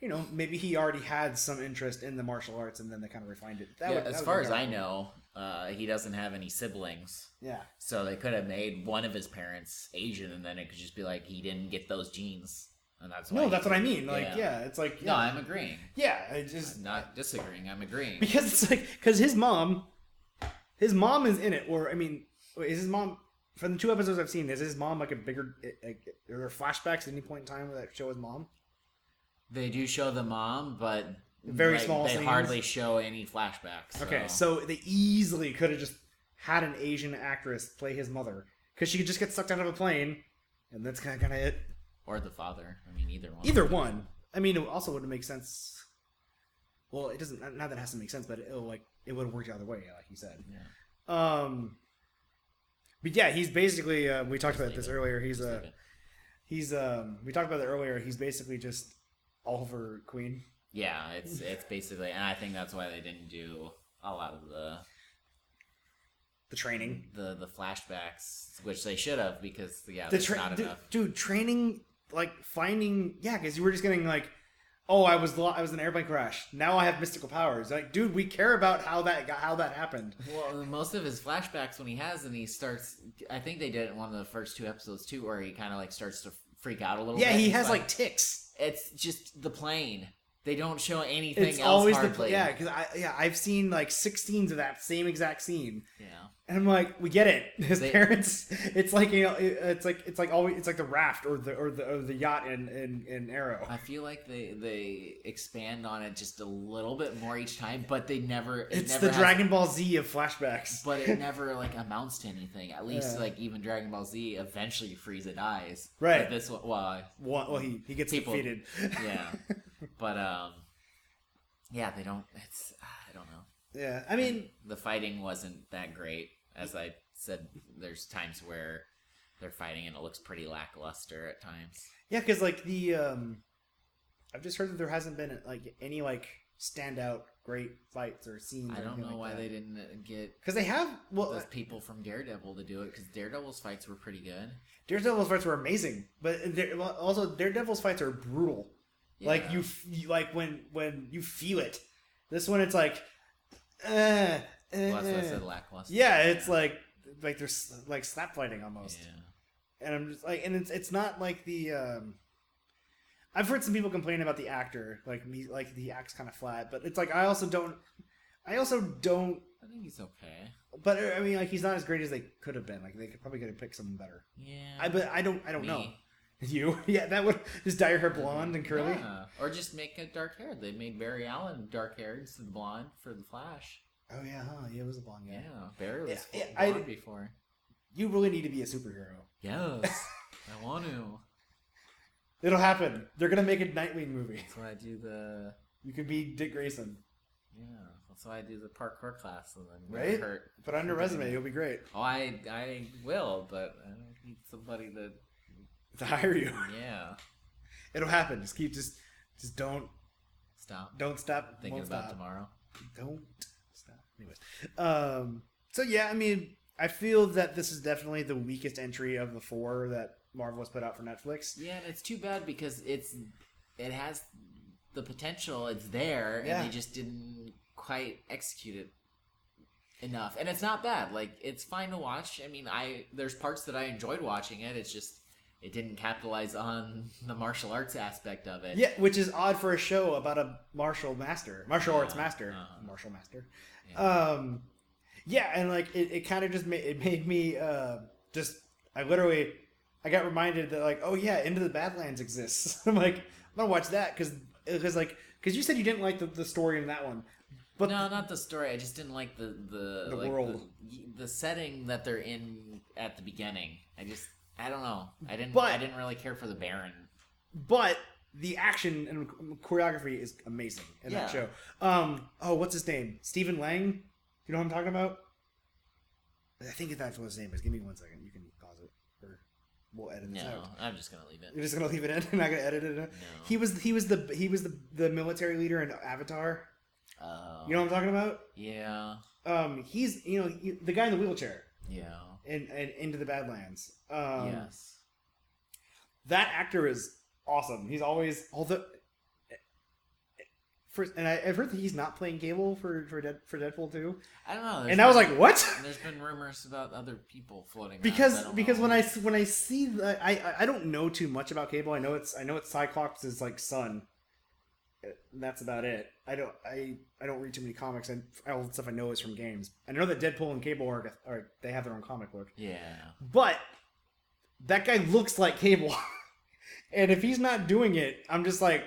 A: you know, maybe he already had some interest in the martial arts, and then they kind of refined it. That
B: Yeah,
A: would-
B: as far as I know, uh, he doesn't have any siblings.
A: yeah,
B: So they could have made one of his parents Asian, and then it could just be like he didn't get those genes, and that's why
A: no, that's what I mean. Like, yeah, it's like yeah,
B: No, I'm agreeing.
A: yeah, it just
B: I'm not disagreeing. I'm agreeing. [laughs]
A: because it's like because his mom, his mom is in it, or I mean, wait, is his mom? From the two episodes I've seen, is his mom like a bigger? Like, are there flashbacks at any point in time where that show his mom?
B: They do show the mom, but
A: Very
B: like,
A: small
B: They
A: scenes.
B: hardly show any flashbacks.
A: Okay, so they easily could have just had an Asian actress play his mother because she could just get sucked out of a plane, and that's kind of kind of it.
B: or the father. I mean, either one.
A: Either one. I mean, it also wouldn't make sense. Well, it doesn't. Not that it has to make sense, but it'll like it would have worked the other way, like you said.
B: Yeah.
A: Um, but yeah, he's basically. Uh, we talked about this earlier. He's a.
B: it.
A: He's um. We talked about it earlier. He's basically just Oliver Queen.
B: Yeah, it's it's basically, and I think that's why they didn't do a lot of the
A: The training.
B: the the flashbacks, which they should have, because yeah,
A: The tra-
B: not enough.
A: dude, training like finding yeah, because you were just getting like, oh, I was I was in an airplane crash. Now I have mystical powers. Like, dude, we care about how that got, how that happened.
B: Well, most of his flashbacks when he has, and he starts. I think they did it in one of the first two episodes too, where he kind of like starts to freak out a little.
A: Yeah,
B: bit.
A: he has like ticks.
B: it's just the plane. They don't show anything
A: It's
B: else.
A: always the
B: hardly.
A: yeah, because I yeah I've seen like six scenes of that same exact scene,
B: yeah.
A: And I'm like, we get it. [laughs] His
B: They-
A: parents, it's like you know, it's like it's like always it's like the raft or the or the or the yacht in in, in Arrow.
B: I feel like they they expand on it just a little bit more each time, but they never. It
A: It's
B: never
A: the
B: has-
A: Dragon Ball Z of flashbacks.
B: but it never like amounts to anything. At least
A: Yeah.
B: like even Dragon Ball Z eventually Frieza dies.
A: Right.
B: But this one, well,
A: One, well, he he gets
B: People-
A: defeated.
B: yeah. [laughs] but um, yeah, they don't. It's I don't know.
A: yeah. I mean,
B: The fighting wasn't that great, as I said. There's times where they're fighting and it looks pretty lackluster at times.
A: Yeah, because like the um, I've just heard that there hasn't been like any like standout great fights or scenes.
B: I don't know why they didn't uh, get
A: because they have well
B: those people from Daredevil to do it because Daredevil's fights were pretty good.
A: Daredevil's fights were amazing, but well, also Daredevil's fights are brutal. Like you, f- like when when you feel it. This one, it's like, uh, uh,
B: Well, that's I said lackluster.
A: yeah, it's like like there's like slap fighting almost.
B: Yeah.
A: and I'm just like, and it's it's not like the. um I've heard some people complain about the actor, like me, like he acts kind of flat, but it's like I also don't, I also don't,
B: I think he's okay.
A: but I mean, like he's not as great as they could have been. Like they could probably could have picked someone better.
B: Yeah.
A: I but I don't, I don't
B: Me.
A: know. [laughs] You, yeah, that would just dye your hair blonde and curly.
B: Yeah. Or just make it dark haired. They made Barry Allen dark haired instead of blonde for the Flash.
A: Oh yeah, huh? Yeah, it was a blonde
B: Yeah,
A: guy.
B: Barry was
A: Yeah, yeah, I-
B: blonde before.
A: You really need to be a superhero.
B: Yes, [laughs] I want to.
A: It'll happen. They're gonna make a Nightwing movie.
B: That's why I do the.
A: You could be Dick Grayson.
B: Yeah, that's why I do the parkour class and then
A: Right?
B: hurt.
A: Put on your resume. You'll be great.
B: Oh, I I will, but I don't need somebody that.
A: To hire you, [laughs]
B: Yeah,
A: it'll happen. Just keep just, just don't,
B: stop
A: don't stop.
B: thinking
A: won't
B: about
A: stop.
B: tomorrow.
A: don't. Anyways, um, so yeah, I mean, I feel that this is definitely the weakest entry of the four that Marvel has put out for Netflix.
B: Yeah, and it's too bad because it's it has the potential. It's there,
A: Yeah.
B: and they just didn't quite execute it enough. And it's not bad. Like it's fine to watch. I mean, I there's parts that I enjoyed watching it. It's just it didn't capitalize on the martial arts aspect of it.
A: Yeah, which is odd for a show about a martial master, martial arts master,
B: uh-huh.
A: martial master.
B: Yeah.
A: Um, yeah, and like it, it kind of just made it made me uh, just I literally I got reminded that like oh yeah, Into the Badlands exists. [laughs] I'm like I'm gonna watch that because because like because you said you didn't like the, the story in that one, but
B: no, not the story. I just didn't like the the
A: The
B: like,
A: world.
B: the, the setting that they're in at the beginning. I just I don't know. I didn't.
A: But-
B: I didn't really care for the Baron.
A: but the action and choreography is amazing in that show. Um, oh, what's his name? Stephen Lang. You know what I'm talking about? I think that's what his name is. Give me one second. You can pause it. Or we'll edit this
B: No,
A: out.
B: I'm just gonna leave it.
A: You're just gonna leave it in. You're not gonna edit it in.
B: No.
A: He was he was the he was the the military leader in Avatar.
B: Oh.
A: You know what I'm talking about?
B: Yeah.
A: Um, he's you know he- the guy in the wheelchair
B: Yeah.
A: in, in Into the Badlands. Um,
B: yes.
A: that actor is awesome. He's always although. First, and I, I've heard that he's not playing Cable for for, Dead, for Deadpool too,
B: I don't know.
A: and I was like, "What?"
B: There's been rumors about other people floating. around,
A: because because
B: know.
A: when I when I see the I I- don't know too much about Cable. I know it's I know it's Cyclops' like son. That's about it. I don't I I don't read too many comics and all the stuff I know is from games. I know that Deadpool and Cable are, are they have their own comic book,
B: yeah.
A: but that guy looks like Cable, [laughs] and if he's not doing it, I'm just like.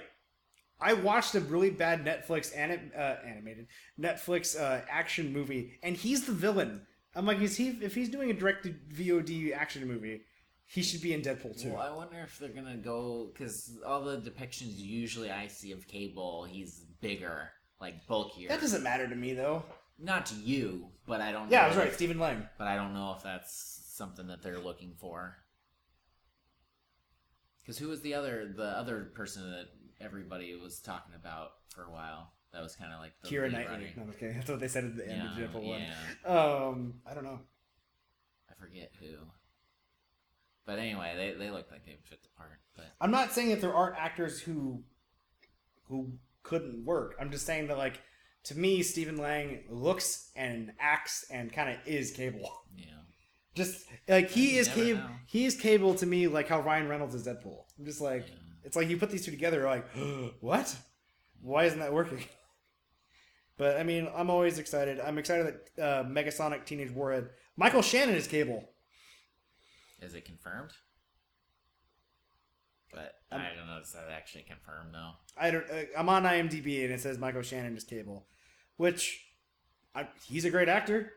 A: I watched a really bad Netflix anim- uh, animated Netflix uh, action movie, and he's the villain. I'm like, is he? If he's doing a directed VOD action movie, he should be in Deadpool too.
B: Well, I wonder if they're gonna go because all the depictions usually I see of Cable, he's bigger, like bulkier.
A: That doesn't matter to me though.
B: Not to you, but I don't.
A: Yeah,
B: know
A: I was right. Stephen Lang.
B: But I don't know if that's something that they're looking for. Because who was the other the other person that everybody was talking about for a while? That was kind of like the Keira
A: Knightley. No, okay, [laughs] that's what they said at the end
B: Yeah,
A: of Deadpool one.
B: yeah.
A: Um, I don't know.
B: I forget who. But anyway, they they look like they fit the part. But
A: I'm not saying that there aren't actors who who couldn't work. I'm just saying that like to me, Stephen Lang looks and acts and kind of is Cable.
B: yeah,
A: Just like he is Cable.
B: know.
A: He is Cable to me, like how Ryan Reynolds is Deadpool. I'm just like,
B: Yeah.
A: it's like you put these two together, like, [gasps] what? Why isn't that working? [laughs] But I mean, I'm always excited. I'm excited that uh, Negasonic Teenage Warhead. Michael Shannon is Cable.
B: is it confirmed? But
A: Um,
B: I don't know if that actually confirmed though.
A: I don't. Uh, I'm on IMDb and it says Michael Shannon is Cable, which I, he's a great actor.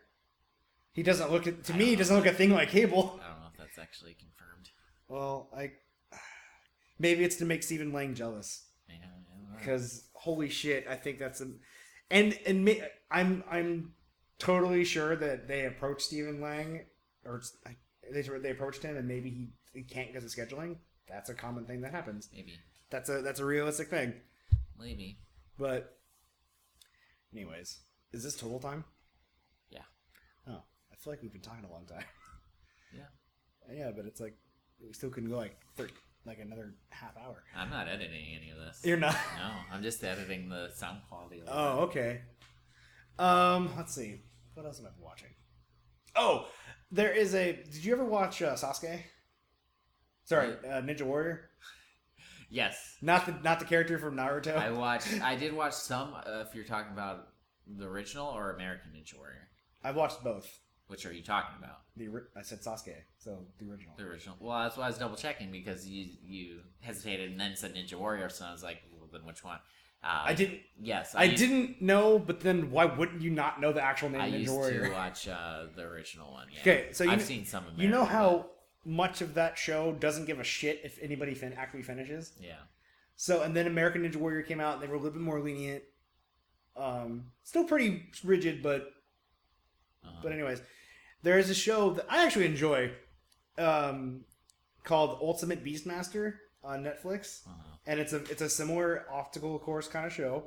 A: He doesn't look at, to
B: I
A: me. He doesn't look a thing like Cable.
B: I don't know if that's actually confirmed.
A: Well, I maybe it's to make Stephen Lang jealous
B: Yeah, I don't know.
A: because holy shit, I think that's a and and me, I'm I'm totally sure that they approached Stephen Lang or they they approached him and maybe he, he can't because of scheduling. That's a common thing that happens.
B: maybe,
A: That's a that's a realistic thing.
B: maybe.
A: But, anyways, is this total time? Feel like we've been talking a long time. [laughs]
B: Yeah.
A: Yeah, but it's like we still couldn't go like thir- like another half hour.
B: I'm not editing any of this.
A: You're not.
B: No, I'm just editing the sound quality.
A: Oh, okay. Um, let's see. What else am I watching? Oh, there is a. Did you ever watch uh, Sasuke? Sorry, uh, Ninja Warrior. [laughs]
B: Yes,
A: Not the not the character from Naruto.
B: I watched. [laughs] I did watch some. Uh, if you're talking about the original or American Ninja Warrior,
A: I've watched both.
B: Which are you talking about?
A: The I said Sasuke, so the original.
B: The original. Well, that's why I was double checking because you you hesitated and then said Ninja Warrior, so I was like, well, then which one? Uh,
A: I didn't.
B: Yes,
A: I
B: used-
A: didn't know, but then why wouldn't you not know the actual name
B: I
A: Ninja
B: used
A: Warrior?
B: to watch uh, the original one. Yeah.
A: Okay, so you
B: I've
A: kn-
B: seen some. American,
A: You know how
B: but-
A: much of that show doesn't give a shit if anybody fin- actually finishes.
B: Yeah.
A: So, and then American Ninja Warrior came out, and they were a little bit more lenient. Um, still pretty rigid, but
B: Uh-huh.
A: but anyways, there is a show that I actually enjoy, um, called Ultimate Beastmaster on Netflix,
B: Uh-huh.
A: and it's a it's a similar obstacle course kind of show,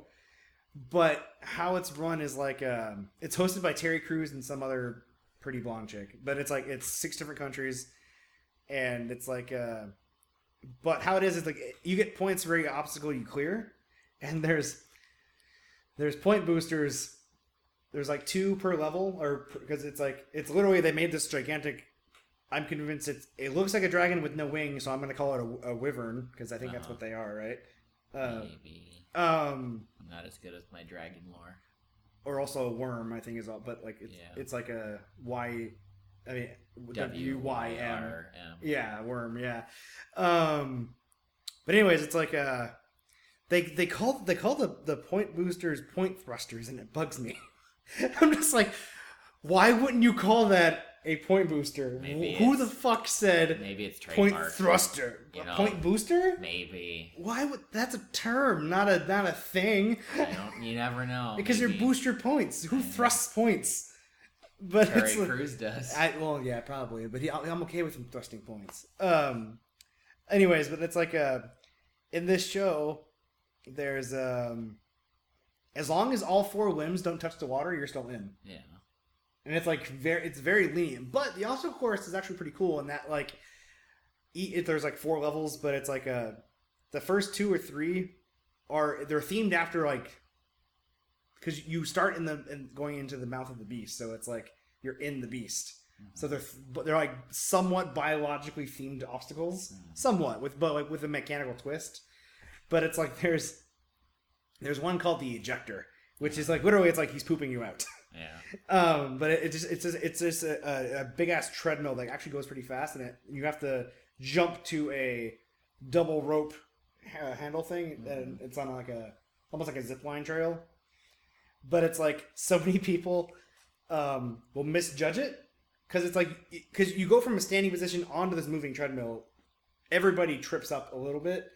A: but how it's run is like um, it's hosted by Terry Crews and some other pretty blonde chick, but it's like it's six different countries, and it's like uh, but how it is is like you get points for every obstacle you clear, and there's there's point boosters. There's like two per level, or because it's like it's literally they made this gigantic. I'm convinced it's it looks like a dragon with no wings, so I'm gonna call it a, a wyvern because I think that's
B: Uh-huh.
A: what they are, right? Uh,
B: Maybe
A: um,
B: I'm not as good as my dragon lore.
A: or also a worm, I think is all, but like it's,
B: Yeah.
A: it's like a Y, I mean W Y M. Yeah, worm. Yeah. Um, but anyways, it's like uh, they they call they call the the point boosters point thrusters, and it bugs me. [laughs] [laughs] I'm just like, why wouldn't you call that a point booster?
B: Maybe
A: Who the fuck said
B: Maybe it's
A: point thruster?
B: you
A: A
B: know.
A: point booster?
B: Maybe.
A: Why would that's a term, not a not a thing?
B: I don't. You never know. [laughs]
A: because you're booster points. Who thrusts points? [laughs] but
B: Terry
A: it's like-
B: Crews does.
A: I, well, yeah, probably, but he, I'm okay with him thrusting points. Um, anyways, but it's like a in this show, there's um, as long as all four limbs don't touch the water, you're still in,
B: yeah.
A: and it's like very, it's very lenient. But the obstacle course is actually pretty cool in that like, it, there's like four levels, but it's like a the first two or three are they're themed after like because you start in the in going into the mouth of the beast, so it's like you're in the beast. So mm-hmm. they're but they're like somewhat biologically themed obstacles, mm. somewhat with but like with a mechanical twist. But it's like there's there's one called the ejector, which is like literally it's like he's pooping you out. [laughs]
B: Yeah.
A: Um, but it, it just it's just it's just a, a, a big ass treadmill that actually goes pretty fast, and it you have to jump to a double rope ha- handle thing, and it's on like a almost like a zip line trail. But it's like so [laughs] many people um, will misjudge it because it's like because you go from a standing position onto this moving treadmill, everybody trips up a little bit.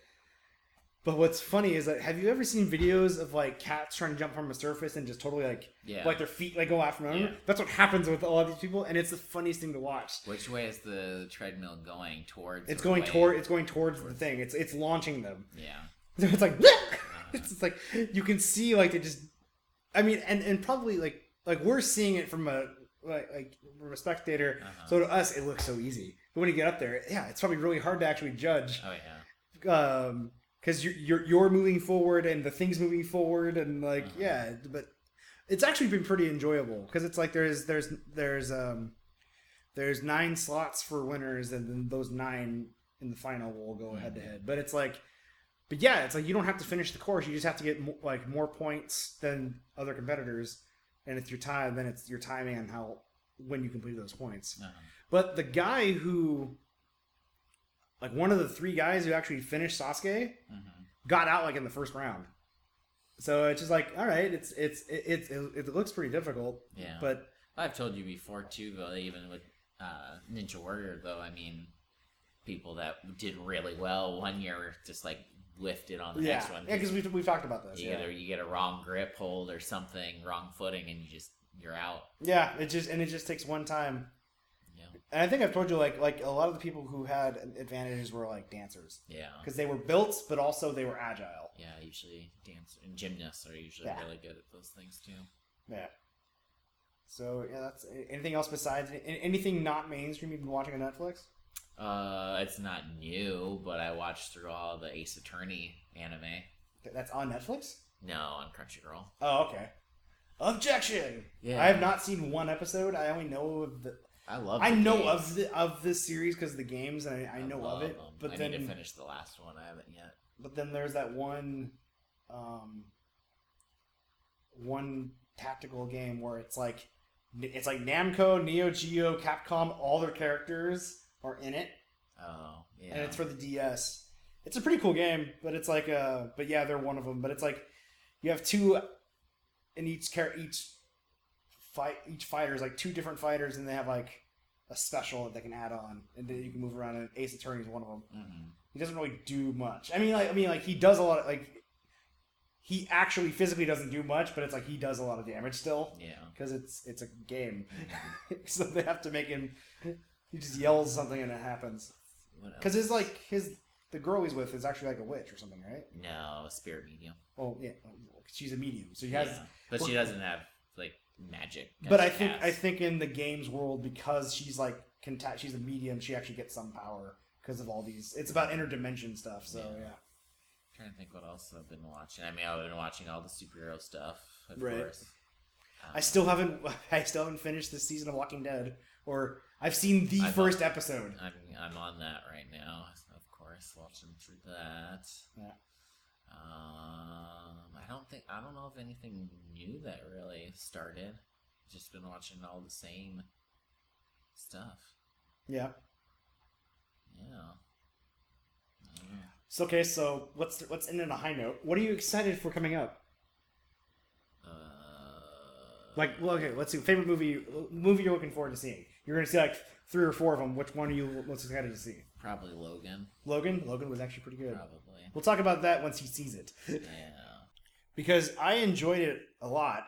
A: But what's funny is that have you ever seen videos of like cats trying to jump from a surface and just totally like
B: Yeah.
A: like their feet like go from under?
B: Yeah.
A: That's what happens with a lot of these people, and it's the funniest thing to watch.
B: Which way is the treadmill going towards?
A: It's going toward it's going towards the thing. It's it's launching them.
B: Yeah. [laughs]
A: So it's like it's just like you can see like they just I mean and and probably like like we're seeing it from a like like from a spectator.
B: Uh-huh.
A: So to us it looks so easy. But when you get up there, yeah, it's probably really hard to actually judge
B: Oh yeah.
A: um because you're, you're you're moving forward and the thing's moving forward and like
B: Uh-huh.
A: yeah but it's actually been pretty enjoyable because it's like there's there's there's um there's nine slots for winners and then those nine in the final will go head to head. But it's like but yeah it's like you don't have to finish the course. You just have to get mo- like more points than other competitors. And if your time then it's your timing on how when you complete those points.
B: Uh-huh.
A: but the guy who, like one of the three guys who actually finished Sasuke,
B: Mhm.
A: got out like in the first round. So it's just like, all right, it's it's it, it, it, looks pretty difficult,
B: Yeah.
A: but
B: I've told you before too, though. Even with uh, Ninja Warrior, though, I mean, people that did really well one year just like lifted on the
A: yeah,
B: next one.
A: yeah, because we've we've talked about this.
B: you
A: Yeah.
B: either you get a wrong grip hold or something, wrong footing, and you just you're out.
A: yeah, it just and it just takes one time. And I think I've told you like like a lot of the people who had advantages were like dancers
B: Yeah.
A: because they were built, but also they were agile.
B: Yeah. Usually, dance and gymnasts are usually
A: Yeah.
B: really good at those things too.
A: Yeah. So yeah, that's anything else besides anything not mainstream you've been watching on Netflix?
B: Uh, it's not new, but I watched through all the Ace Attorney anime.
A: That's on Netflix.
B: No, on Crunchyroll.
A: Oh, okay. Objection.
B: Yeah.
A: I have not seen one episode. I only know of the.
B: I love.
A: I know
B: games.
A: of the of this series because of the games, and I, I know of it.
B: them.
A: But
B: I
A: then,
B: need to finish the last one. I haven't yet.
A: but then there's that one, um, one tactical game where it's like, it's like Namco, Neo Geo, Capcom. All their characters are in it,
B: Oh, yeah.
A: and it's for the DS. It's a pretty cool game, but it's like uh, but yeah, they're one of them. But it's like you have two in each char- each fight each fighter is like two different fighters, and they have like a special that they can add on, and then you can move around. And Ace Attorney is one of them.
B: Mhm.
A: He doesn't really do much. I mean, like I mean, like he does a lot. Of, like he actually physically doesn't do much, but it's like he does a lot of damage still
B: Yeah.
A: because it's it's a game. [laughs] so they have to make him. He just yells something and it happens. Because his like his the girl he's with is actually like a witch or something, right?
B: no a spirit medium.
A: Oh yeah, she's a medium, so he has.
B: yeah. but she doesn't have magic.
A: But I think
B: has.
A: I think in the games world because she's like contact, she's a medium. She actually gets some power because of all these. It's about interdimension stuff. So
B: Yeah.
A: yeah,
B: trying to think what else I've been watching. I mean, I've been watching all the superhero stuff, of
A: Right.
B: course. Um,
A: I still haven't [laughs] I still haven't finished this season of Walking Dead, or I've seen the
B: I've-
A: first episode.
B: I'm I'm on that right now, of course, watching through that.
A: Yeah.
B: Um, I don't think I don't know if anything new that really started. Just been watching all the same stuff.
A: Yeah.
B: Yeah.
A: So okay, so let's let's end on a high note. What are you excited for coming up?
B: Uh,
A: Like, well, okay, let's see. Favorite movie movie you're looking forward to seeing? You're gonna see like three or four of them. Which one are you most excited to see?
B: Probably Logan.
A: Logan. Logan was actually pretty good.
B: Probably.
A: We'll talk about that once he sees it. [laughs]
B: Yeah.
A: because I enjoyed it a lot,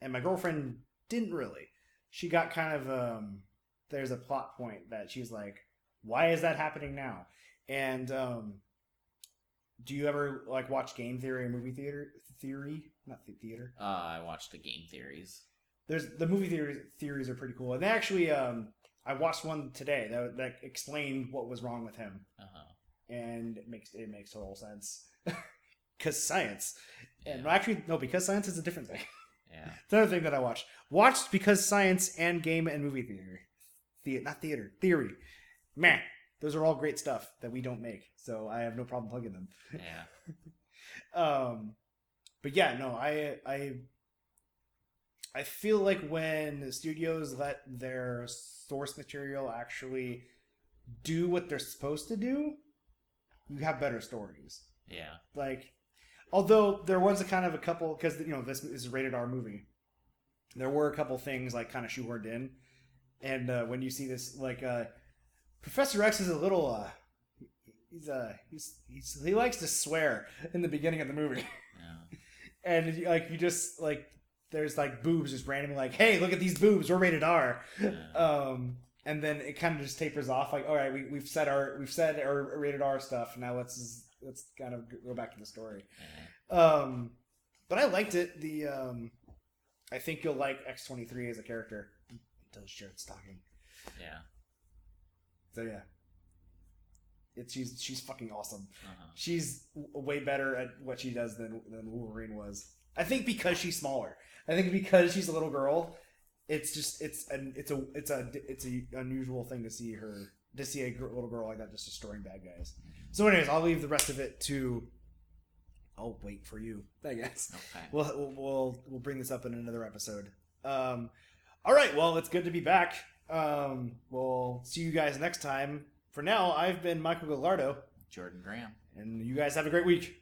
A: and my girlfriend didn't really. she got kind of um there's a plot point that she's like why is that happening now and um do you ever like watch game theory and movie theater theory not the theater
B: Uh, I watched the game theories.
A: there's the movie theories theories are pretty cool and they actually um i watched one today that, that explained what was wrong with him
B: Uh-huh.
A: and it makes it makes total sense [laughs] because science and
B: Yeah.
A: actually no because science is a different thing
B: Yeah. [laughs]
A: it's another thing that i watched watched because science and game and movie theory the not theater theory man those are all great stuff that we don't make so i have no problem plugging them
B: Yeah. [laughs]
A: um but yeah no i i i feel like when studios let their source material actually do what they're supposed to do you have better stories
B: Yeah.
A: like although there was a kind of a couple because you know this is a rated r movie there were a couple things like kind of shoehorned in and uh, when you see this like uh professor x is a little uh he's uh he's, he's he likes to swear in the beginning of the movie
B: Yeah. [laughs]
A: and like you just like there's like boobs just randomly like hey look at these boobs we're rated r
B: Yeah.
A: um and then it kind of just tapers off like all right we, we've said our we've said our rated r stuff now let's let's kind of go back to the story
B: Yeah.
A: um but i liked it the um i think you'll like x23 as a character until Jared's talking
B: Yeah.
A: so yeah it's she's she's fucking awesome
B: Uh-huh.
A: she's way better at what she does than than Wolverine was. I think because she's smaller. I think because she's a little girl, it's just it's an it's a it's a it's a unusual thing to see her to see a gr- little girl like that just destroying bad guys. So, anyways, I'll leave the rest of it to. I'll wait for you, I guess.
B: Okay.
A: We'll we'll we'll, we'll bring this up in another episode. Um, all right. Well, it's good to be back. Um, we'll see you guys next time. For now, I've been Michael Gallardo,
B: Jordan Graham.
A: and you guys have a great week.